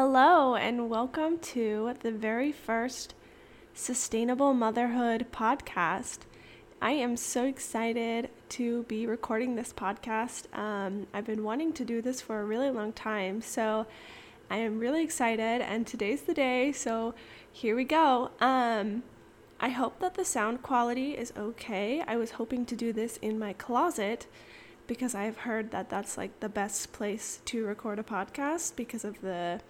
Hello, and welcome to the very first Sustainable Motherhood podcast. I am so excited to be recording this podcast. Um, I've been wanting to do this for a really long time, so I am really excited, and today's the day, so here we go. Um, I hope that the sound quality is okay. I was hoping to do this in my closet because I've heard that that's like the best place to record a podcast because of the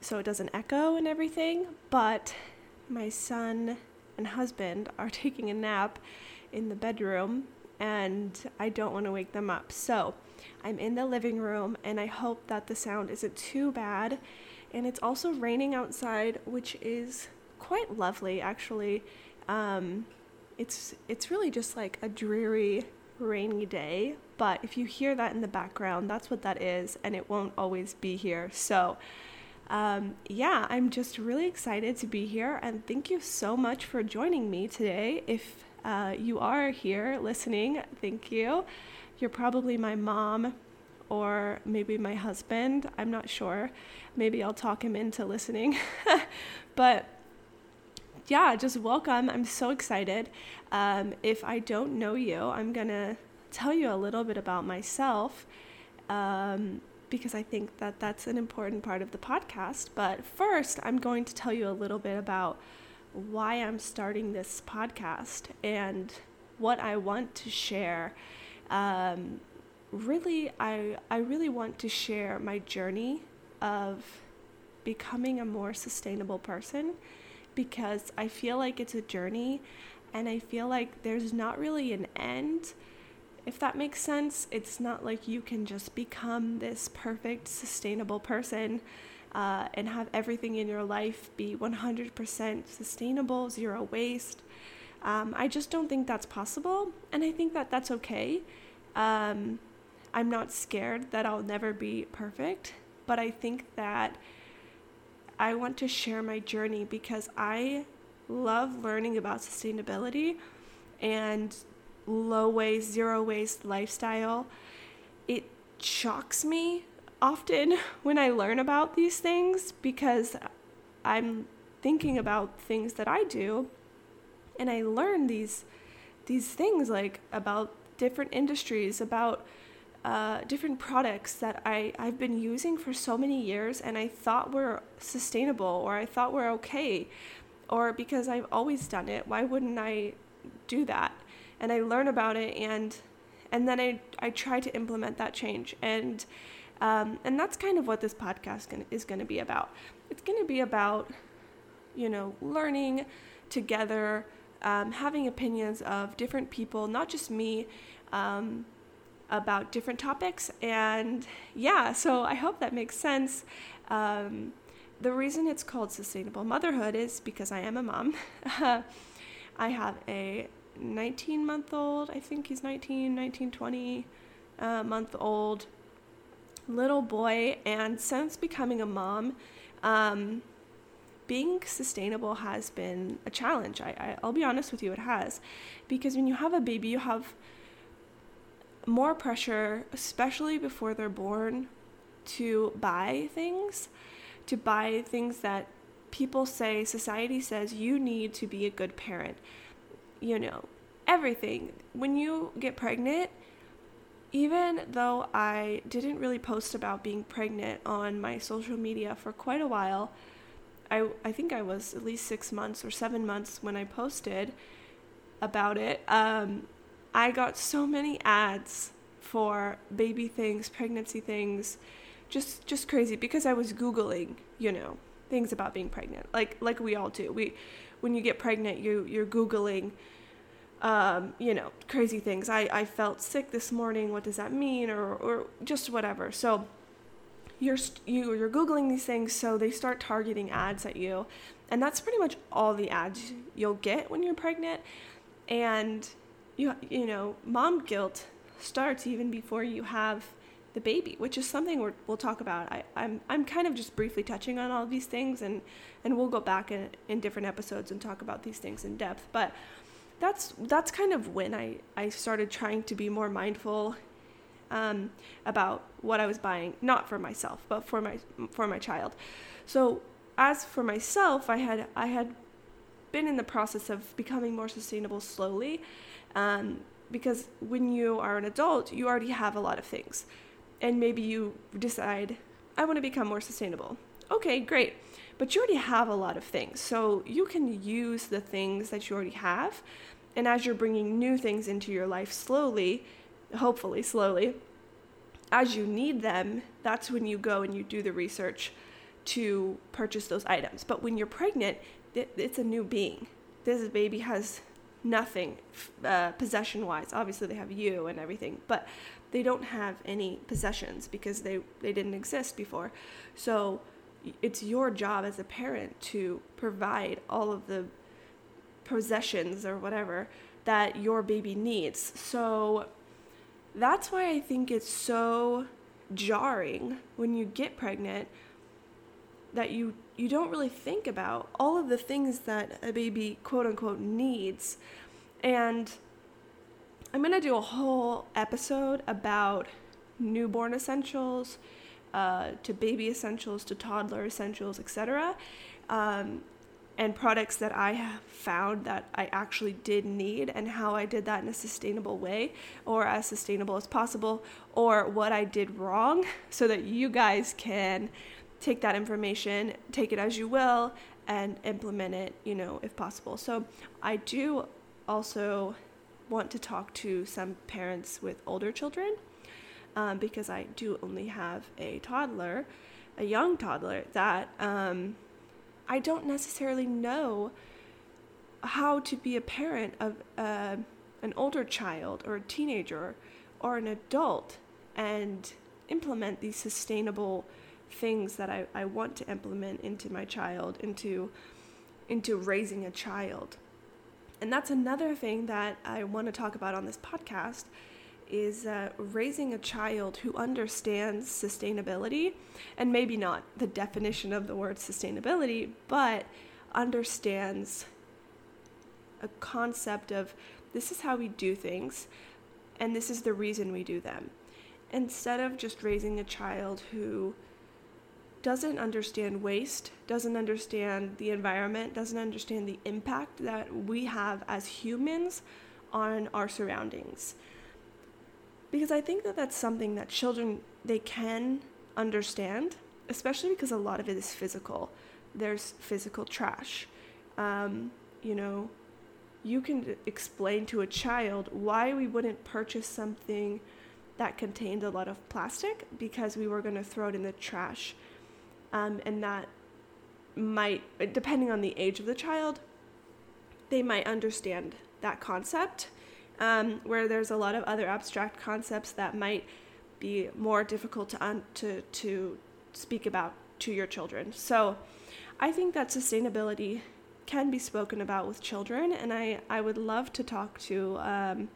so it doesn't echo and everything. But my son and husband are taking a nap in the bedroom and I don't want to wake them up. So I'm in the living room and I hope that the sound isn't too bad. And it's also raining outside, which is quite lovely actually. Um, it's it's really just like a dreary rainy day, but if you hear that in the background, that's what that is, and it won't always be here. So, um, yeah, I'm just really excited to be here, and thank you so much for joining me today. If uh, you are here listening, thank you. You're probably my mom or maybe my husband. I'm not sure. Maybe I'll talk him into listening. but yeah, just welcome. I'm so excited. Um, if I don't know you, I'm going to tell you a little bit about myself um, because I think that that's an important part of the podcast. But first, I'm going to tell you a little bit about why I'm starting this podcast and what I want to share. Um, really, I, I really want to share my journey of becoming a more sustainable person because I feel like it's a journey and I feel like there's not really an end. If that makes sense, it's not like you can just become this perfect, sustainable person uh, and have everything in your life be 100% sustainable, zero waste. Um, I just don't think that's possible, and I think that that's okay. Um, I'm not scared that I'll never be perfect, but I think that I want to share my journey because I love learning about sustainability and low waste, zero waste lifestyle. It shocks me often when I learn about these things because I'm thinking about things that I do and I learn these these things like about different industries, about uh, different products that I, I've been using for so many years and I thought were sustainable or I thought were okay. Or because I've always done it, why wouldn't I do that? And I learn about it and and then I, I try to implement that change. And um, and that's kind of what this podcast is going to be about. It's going to be about, you know, learning together, um, having opinions of different people, not just me. Um, about different topics. And yeah, so I hope that makes sense. Um, the reason it's called Sustainable Motherhood is because I am a mom. I have a 19 month old, I think he's 19, 19, 20 uh, month old little boy. And since becoming a mom, um, being sustainable has been a challenge. I, I, I'll be honest with you, it has. Because when you have a baby, you have more pressure, especially before they're born, to buy things, to buy things that people say, society says you need to be a good parent. You know, everything. When you get pregnant, even though I didn't really post about being pregnant on my social media for quite a while, I, I think I was at least six months or seven months when I posted about it. Um, I got so many ads for baby things, pregnancy things, just just crazy because I was googling, you know, things about being pregnant. Like like we all do. We when you get pregnant, you you're googling um, you know, crazy things. I, I felt sick this morning. What does that mean? Or, or just whatever. So you're, you, you're Googling these things, so they start targeting ads at you. And that's pretty much all the ads you'll get when you're pregnant. And you you know, mom guilt starts even before you have the baby, which is something we will talk about. I, I'm I'm kind of just briefly touching on all these things, and and we'll go back in, in different episodes and talk about these things in depth. But that's that's kind of when I I started trying to be more mindful um, about what I was buying, not for myself, but for my for my child. So as for myself, I had I had been in the process of becoming more sustainable slowly, um, because when you are an adult, you already have a lot of things, and maybe you decide I want to become more sustainable. Okay, great. But you already have a lot of things. So you can use the things that you already have. And as you're bringing new things into your life slowly, hopefully slowly, as you need them, that's when you go and you do the research to purchase those items. But when you're pregnant, it's a new being. This baby has nothing uh, possession wise. Obviously, they have you and everything, but they don't have any possessions because they, they didn't exist before. So it's your job as a parent to provide all of the possessions or whatever that your baby needs. So that's why I think it's so jarring when you get pregnant that you you don't really think about all of the things that a baby quote unquote needs and i'm going to do a whole episode about newborn essentials uh, to baby essentials to toddler essentials etc um, and products that I have found that I actually did need and how I did that in a sustainable way or as sustainable as possible or what I did wrong so that you guys can take that information, take it as you will and implement it, you know, if possible. So I do also want to talk to some parents with older children um, because I do only have a toddler, a young toddler that um, I don't necessarily know how to be a parent of uh, an older child or a teenager or an adult and implement these sustainable things that I, I want to implement into my child, into into raising a child. And that's another thing that I want to talk about on this podcast is uh, raising a child who understands sustainability and maybe not the definition of the word sustainability, but understands a concept of this is how we do things and this is the reason we do them. Instead of just raising a child who doesn't understand waste, doesn't understand the environment, doesn't understand the impact that we have as humans on our surroundings because I think that that's something that children they can understand, especially because a lot of it is physical. There's physical trash. Um, you know, you can explain to a child why we wouldn't purchase something that contained a lot of plastic because we were going to throw it in the trash. Um, and that might, depending on the age of the child, they might understand that concept um, where there's a lot of other abstract concepts that might be more difficult to, un- to, to speak about to your children. So I think that sustainability can be spoken about with children, and I, I would love to talk to um,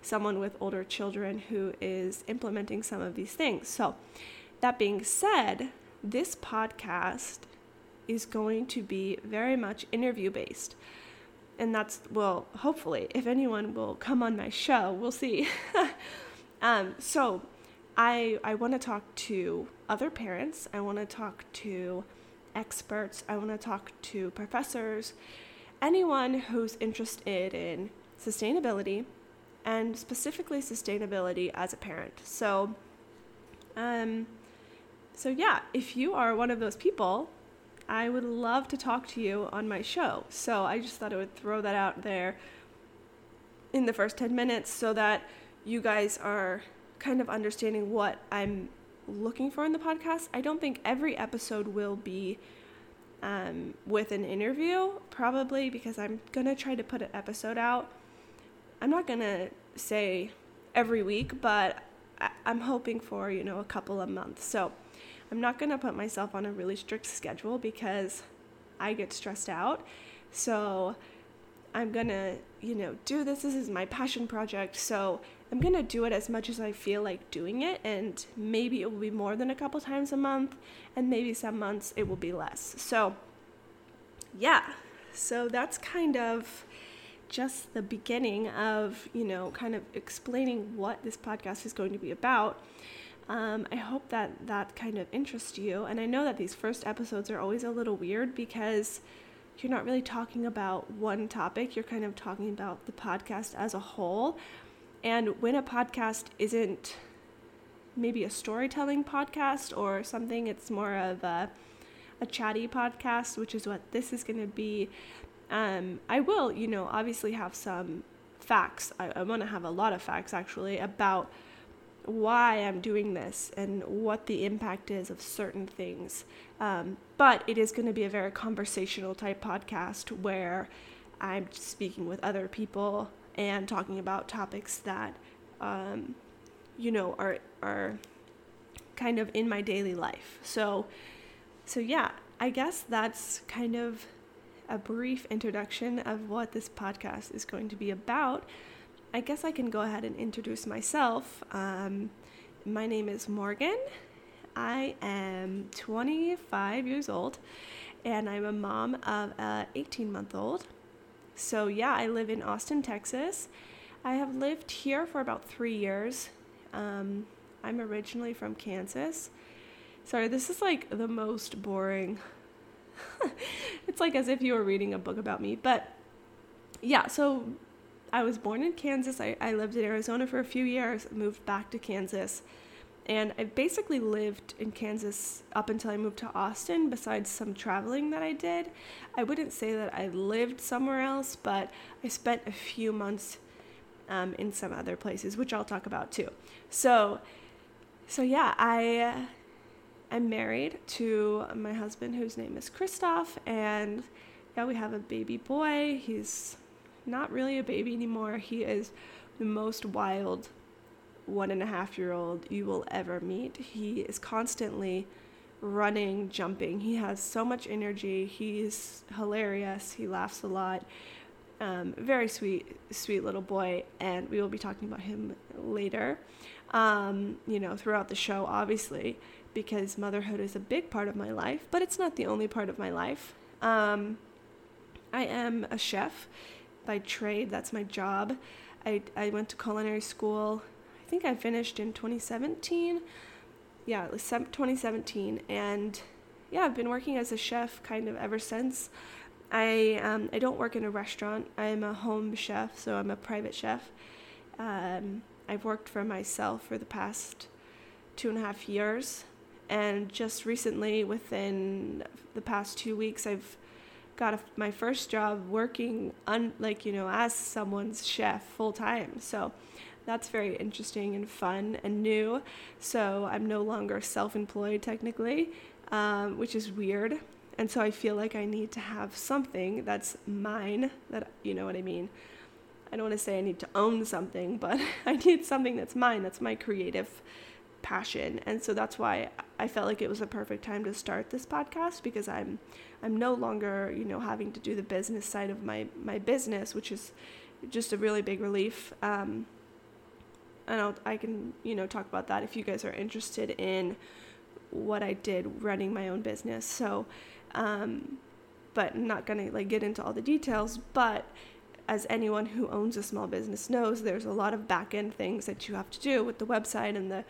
someone with older children who is implementing some of these things. So, that being said, this podcast is going to be very much interview based and that's well hopefully if anyone will come on my show we'll see. Um, so i i want to talk to other parents i want to talk to experts i want to talk to professors anyone who's interested in sustainability and specifically sustainability as a parent. So um so yeah if you are one of those people I would love to talk to you on my show. So I just thought I would throw that out there in the first 10 minutes so that you guys are kind of understanding what I'm looking for in the podcast. I don't think every episode will be um, with an interview, probably because I'm going to try to put an episode out. I'm not going to say every week, but I'm hoping for, you know, a couple of months. So, I'm not going to put myself on a really strict schedule because I get stressed out. So I'm going to, you know, do this. This is my passion project. So I'm going to do it as much as I feel like doing it. And maybe it will be more than a couple times a month. And maybe some months it will be less. So, yeah. So that's kind of just the beginning of, you know, kind of explaining what this podcast is going to be about. Um, I hope that that kind of interests you. And I know that these first episodes are always a little weird because you're not really talking about one topic, you're kind of talking about the podcast as a whole. And when a podcast isn't maybe a storytelling podcast or something, it's more of a, a chatty podcast, which is what this is going to be. Um, I will, you know, obviously have some facts. I, I want to have a lot of facts actually about why I'm doing this and what the impact is of certain things. Um, but it is going to be a very conversational type podcast where I'm speaking with other people and talking about topics that, um, you know, are are kind of in my daily life. So, so yeah, I guess that's kind of a brief introduction of what this podcast is going to be about. I guess I can go ahead and introduce myself. Um, my name is Morgan. I am 25 years old and I'm a mom of a 18 month old. So, yeah, I live in Austin, Texas. I have lived here for about three years. Um, I'm originally from Kansas. Sorry, this is like the most boring. it's like as if you were reading a book about me. But yeah, so I was born in Kansas. I, I lived in Arizona for a few years, moved back to Kansas. And I basically lived in Kansas up until I moved to Austin, besides some traveling that I did. I wouldn't say that I lived somewhere else, but I spent a few months um, in some other places, which I'll talk about too. So, so yeah, I I'm married to my husband, whose name is Christoph, and yeah, we have a baby boy. He's not really a baby anymore. He is the most wild one and a half year old you will ever meet. He is constantly running, jumping. He has so much energy. He's hilarious. He laughs a lot. Um, very sweet, sweet little boy, and we will be talking about him later. Um, you know, throughout the show, obviously, because motherhood is a big part of my life, but it's not the only part of my life. Um, I am a chef by trade. That's my job. I, I went to culinary school I think I finished in 2017. Yeah, it was 2017, and yeah, I've been working as a chef kind of ever since. I um, I don't work in a restaurant. I'm a home chef, so I'm a private chef. Um, I've worked for myself for the past two and a half years, and just recently, within the past two weeks, I've got a, my first job working like you know as someone's chef full time. So that's very interesting and fun and new. So I'm no longer self employed technically, um, which is weird. And so I feel like I need to have something that's mine, that, you know what I mean? I don't want to say I need to own something, but I need something that's mine, that's my creative passion. And so that's why I felt like it was a perfect time to start this podcast because I'm I'm no longer, you know, having to do the business side of my my business, which is just a really big relief. Um, and I'll, I can you know talk about that if you guys are interested in what I did running my own business. So, um, but I'm not gonna like get into all the details. But as anyone who owns a small business knows, there's a lot of back end things that you have to do with the website and the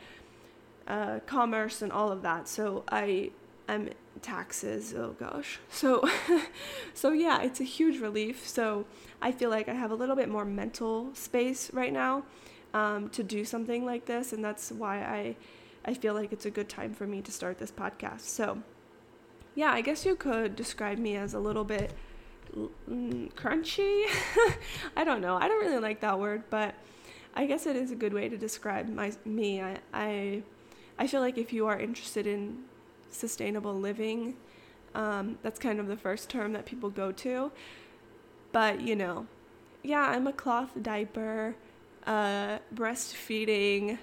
uh, commerce and all of that. So I am taxes. Oh gosh. So, so yeah, it's a huge relief. So I feel like I have a little bit more mental space right now um, to do something like this, and that's why I I feel like it's a good time for me to start this podcast. So, yeah, I guess you could describe me as a little bit mm, crunchy. I don't know. I don't really like that word, but I guess it is a good way to describe my me. I I, I feel like if you are interested in sustainable living, um, that's kind of the first term that people go to. But you know, yeah, I'm a cloth diaper uh, breastfeeding,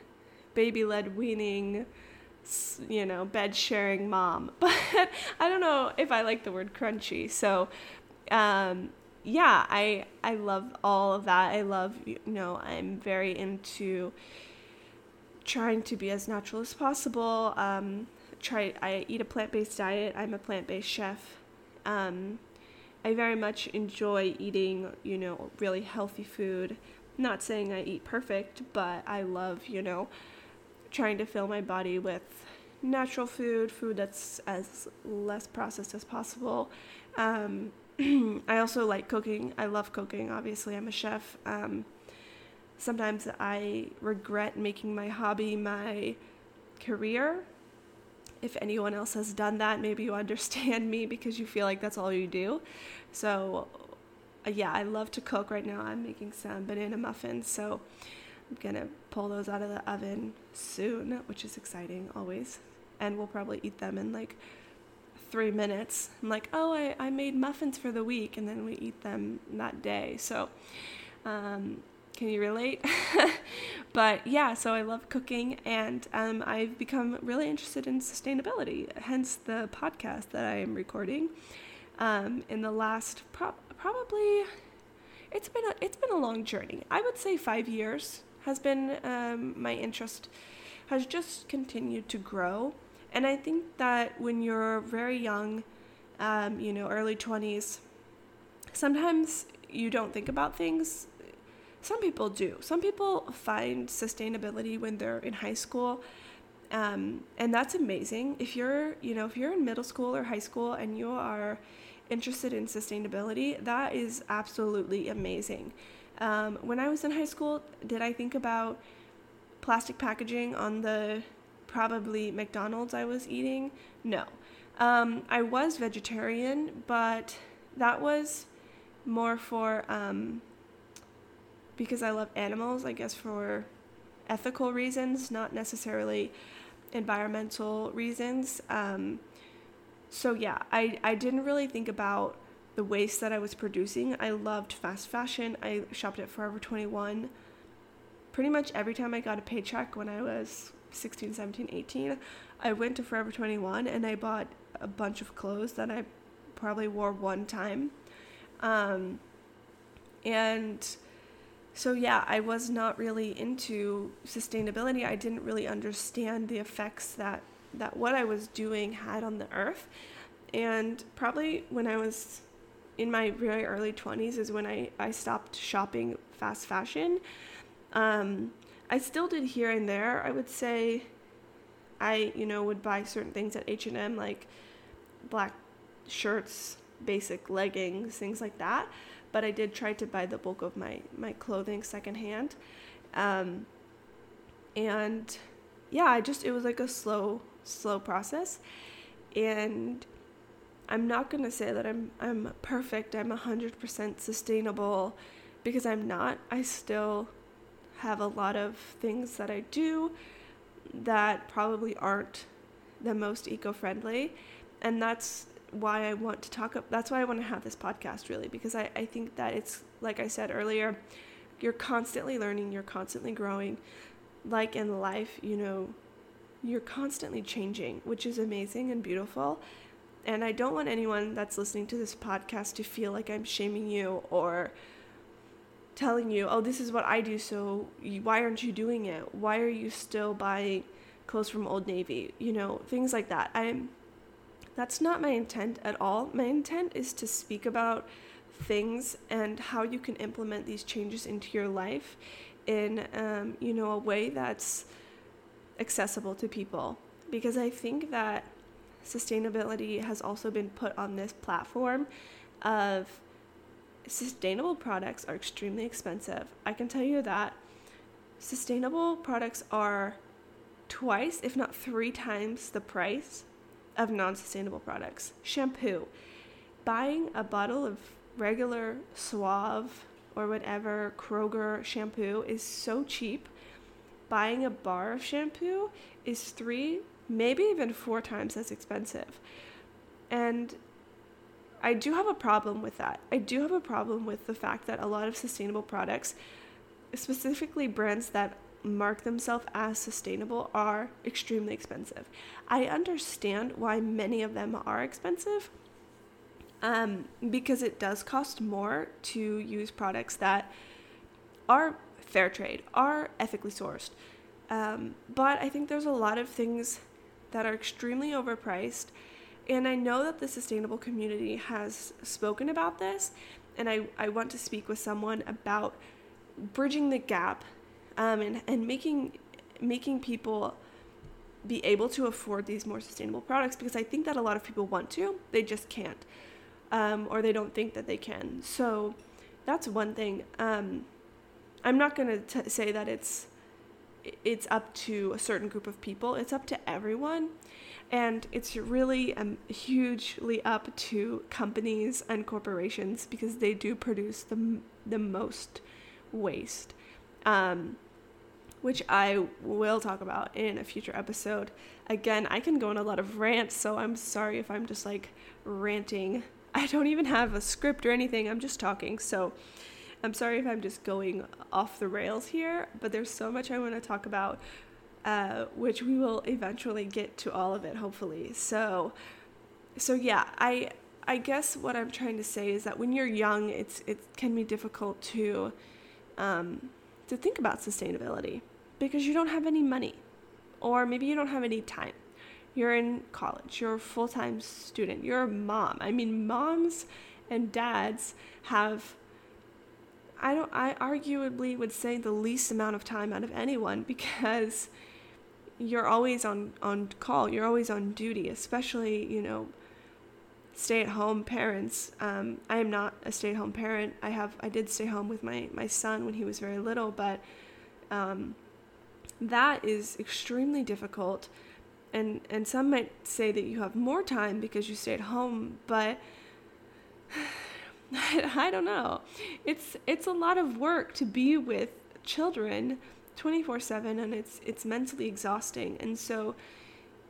baby led weaning, you know, bed sharing mom. But I don't know if I like the word crunchy. So, um, yeah, I I love all of that. I love, you know, I'm very into trying to be as natural as possible. Um, try I eat a plant-based diet. I'm a plant-based chef. Um, I very much enjoy eating, you know, really healthy food. Not saying I eat perfect, but I love, you know, trying to fill my body with natural food, food that's as less processed as possible. Um, I also like cooking. I love cooking. Obviously, I'm a chef. Um, sometimes I regret making my hobby my career. If anyone else has done that, maybe you understand me because you feel like that's all you do. So, uh, yeah, I love to cook right now. I'm making some banana muffins. So, I'm gonna pull those out of the oven soon, which is exciting always. And we'll probably eat them in like three minutes. I'm like, oh, I, I made muffins for the week, and then we eat them that day. So, um, can you relate? but yeah, so I love cooking, and um, I've become really interested in sustainability, hence the podcast that I am recording. Um, in the last pro- probably, it's been a, it's been a long journey. I would say five years has been um, my interest has just continued to grow. And I think that when you're very young, um, you know, early 20s, sometimes you don't think about things. Some people do. Some people find sustainability when they're in high school. Um, and that's amazing. If you're, you know, if you're in middle school or high school and you are interested in sustainability, that is absolutely amazing. Um, when I was in high school, did I think about plastic packaging on the probably McDonald's I was eating? No. Um, I was vegetarian, but that was more for um, because I love animals, I guess for ethical reasons, not necessarily environmental reasons. Um, so yeah, I, I didn't really think about the waste that I was producing. I loved fast fashion. I shopped at Forever 21 pretty much every time I got a paycheck when I was 16, 17, 18. I went to Forever 21 and I bought a bunch of clothes that I probably wore one time. Um, and so, yeah, I was not really into sustainability. I didn't really understand the effects that, that what I was doing had on the earth. And probably when I was in my very early 20s is when I, I stopped shopping fast fashion. Um, I still did here and there. I would say I, you know, would buy certain things at H&M like black shirts, basic leggings, things like that. But I did try to buy the bulk of my, my clothing secondhand. Um, and yeah, I just, it was like a slow, slow process. And I'm not going to say that I'm I'm perfect. I'm 100% sustainable because I'm not. I still have a lot of things that I do that probably aren't the most eco-friendly and that's why I want to talk that's why I want to have this podcast really because I, I think that it's like I said earlier you're constantly learning you're constantly growing like in life you know you're constantly changing which is amazing and beautiful and I don't want anyone that's listening to this podcast to feel like I'm shaming you or telling you, oh, this is what I do, so why aren't you doing it? Why are you still buying clothes from Old Navy? You know, things like that. I'm that's not my intent at all. My intent is to speak about things and how you can implement these changes into your life in um, you know a way that's accessible to people because I think that sustainability has also been put on this platform of sustainable products are extremely expensive. I can tell you that sustainable products are twice, if not three times, the price of non sustainable products. Shampoo. Buying a bottle of regular Suave or whatever Kroger shampoo is so cheap. Buying a bar of shampoo is three maybe even four times as expensive. And I do have a problem with that. I do have a problem with the fact that a lot of sustainable products, specifically brands that mark themselves as sustainable, are extremely expensive. I understand why many of them are expensive. Um, because it does cost more to use products that are fair trade, are ethically sourced. Um, but I think there's a lot of things that are extremely overpriced And I know that the sustainable community has spoken about this, and I, I want to speak with someone about bridging the gap um, and, and making making people be able to afford these more sustainable products because I think that a lot of people want to, they just can't, um, or they don't think that they can. So that's one thing. Um, I'm not going to say that it's it's up to a certain group of people. It's up to everyone. And it's really um, hugely up to companies and corporations because they do produce the, the most waste. Um, which I will talk about in a future episode. Again, I can go on a lot of rants, so I'm sorry if I'm just like ranting. I don't even have a script or anything, I'm just talking. So I'm sorry if I'm just going off the rails here, but there's so much I want to talk about, uh, which we will eventually get to all of it, hopefully. So, so yeah, I I guess what I'm trying to say is that when you're young, it's it can be difficult to um, to think about sustainability because you don't have any money or maybe you don't have any time. You're in college, you're a full time student, you're a mom. I mean, moms and dads have, I don't, I arguably would say the least amount of time out of anyone because you're always on, on call, you're always on duty, especially, you know, stay at home parents. Um, I am not a stay at home parent. I have I did stay home with my my son when he was very little, but um, that is extremely difficult. And and some might say that you have more time because you stay at home, but I don't know. It's it's a lot of work to be with children 24/7 and it's it's mentally exhausting. And so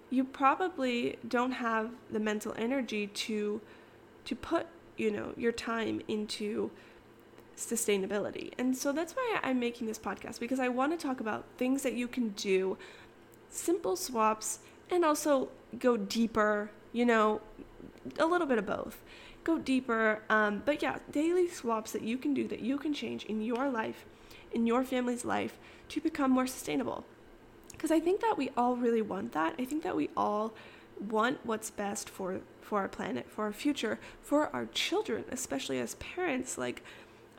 you probably don't have the mental energy to to put you know your time into sustainability. And so that's why i'm making this podcast because i want to talk about things that you can do simple swaps and also go deeper you know a little bit of both. Go deeper um, but yeah daily swaps that you can do that you can change in your life in your family's life to become more sustainable because I think that we all really want that. I think that we all want what's best for for our planet, for our future, for our children, especially as parents. Like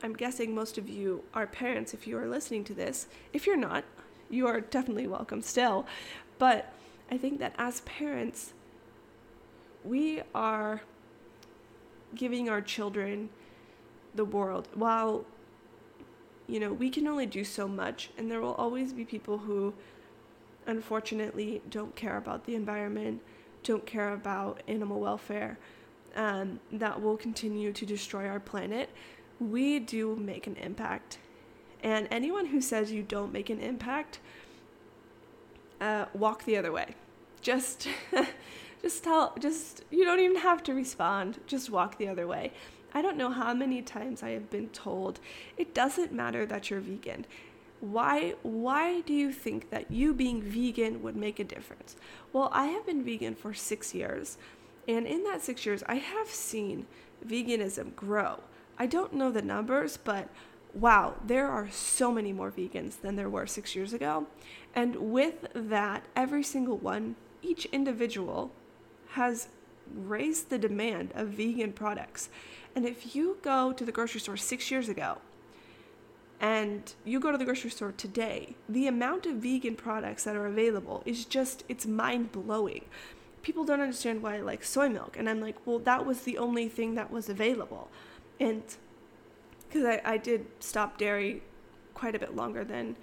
I'm guessing most of you are parents if you are listening to this. If you're not, you are definitely welcome still. But I think that as parents, we are giving our children the world while you know we can only do so much and there will always be people who unfortunately don't care about the environment, don't care about animal welfare, um, that will continue to destroy our planet, we do make an impact. And anyone who says you don't make an impact, uh, walk the other way. Just, just tell, just, you don't even have to respond. Just walk the other way. I don't know how many times I have been told it doesn't matter that you're vegan why why do you think that you being vegan would make a difference? Well i have been vegan for six years and in that six years i have seen veganism grow. I don't know the numbers but wow there are so many more vegans than there were six years ago. And with that every single one each individual has raised the demand of vegan products. And if you go to the grocery store six years ago and you go to the grocery store today, the amount of vegan products that are available is just, it's mind blowing. People don't understand why I like soy milk. And I'm like, well, that was the only thing that was available. And because I, I did stop dairy quite a bit longer than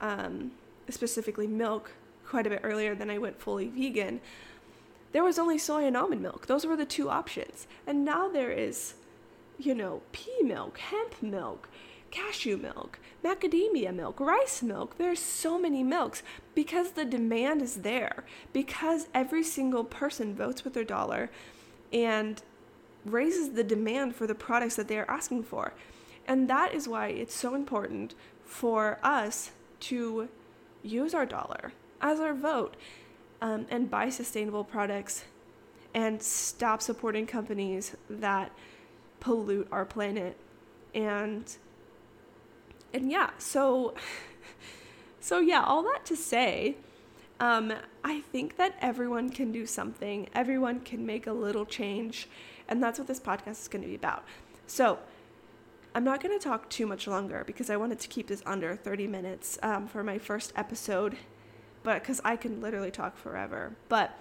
um, specifically milk, quite a bit earlier than I went fully vegan. There was only soy and almond milk. Those were the two options. And now there is, you know, pea milk, hemp milk, cashew milk, macadamia milk, rice milk. There's so many milks because the demand is there, because every single person votes with their dollar and raises the demand for the products that they are asking for. And that is why it's so important for us to use our dollar as our vote um, and buy sustainable products and stop supporting companies that pollute our planet and and yeah, so so yeah, all that to say, Um, I think that everyone can do something, everyone can make a little change, and that's what this podcast is going to be about. So, I'm not going to talk too much longer because I wanted to keep this under 30 minutes um, for my first episode, but because I can literally talk forever. But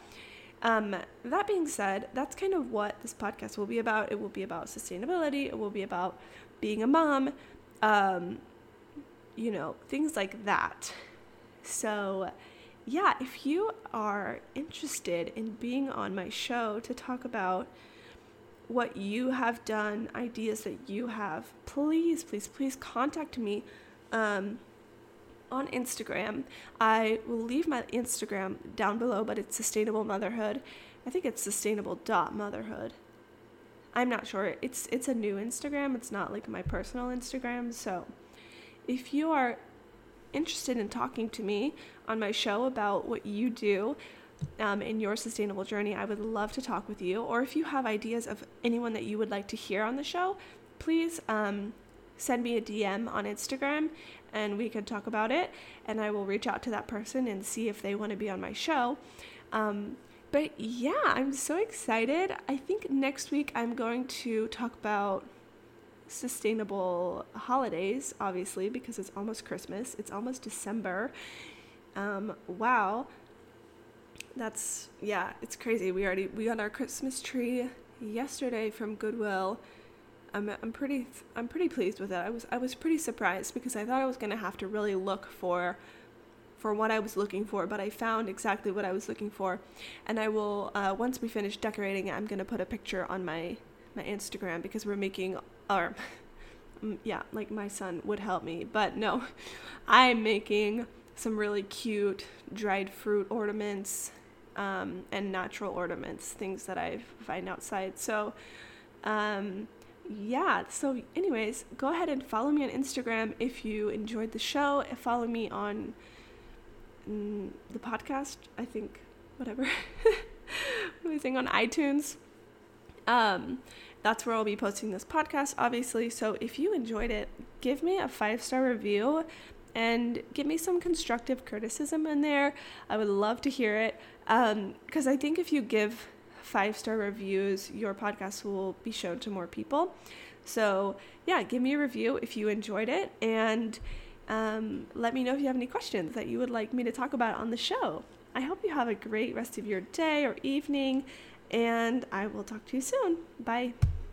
um, that being said, that's kind of what this podcast will be about. It will be about sustainability, it will be about being a mom, um, you know, things like that. So, yeah, if you are interested in being on my show to talk about what you have done, ideas that you have, please, please, please contact me um, on Instagram. I will leave my Instagram down below, but it's Sustainable Motherhood. I think it's sustainable dot motherhood. I'm not sure. It's it's a new Instagram. It's not like my personal Instagram. So, if you are interested in talking to me on my show about what you do um, in your sustainable journey, I would love to talk with you. Or if you have ideas of anyone that you would like to hear on the show, please um, send me a DM on Instagram and we can talk about it. And I will reach out to that person and see if they want to be on my show. Um, but yeah, I'm so excited. I think next week I'm going to talk about sustainable holidays, obviously, because it's almost Christmas, it's almost December. Um, wow. That's yeah, it's crazy. We already we got our Christmas tree yesterday from Goodwill. I'm I'm pretty I'm pretty pleased with it. I was I was pretty surprised because I thought I was going to have to really look for for what I was looking for, but I found exactly what I was looking for. And I will uh, once we finish decorating I'm going to put a picture on my my Instagram because we're making our yeah, like my son would help me, but no. I'm making some really cute dried fruit ornaments um, and natural ornaments, things that I find outside. So, um, yeah, so, anyways, go ahead and follow me on Instagram if you enjoyed the show. Follow me on mm, the podcast, I think, whatever. what am I saying? On iTunes. Um, that's where I'll be posting this podcast, obviously. So if you enjoyed it, give me a five star review and give me some constructive criticism in there. I would love to hear it because um, I think if you give five star reviews, your podcast will be shown to more people. So, yeah, give me a review if you enjoyed it and um, let me know if you have any questions that you would like me to talk about on the show. I hope you have a great rest of your day or evening, and I will talk to you soon. Bye.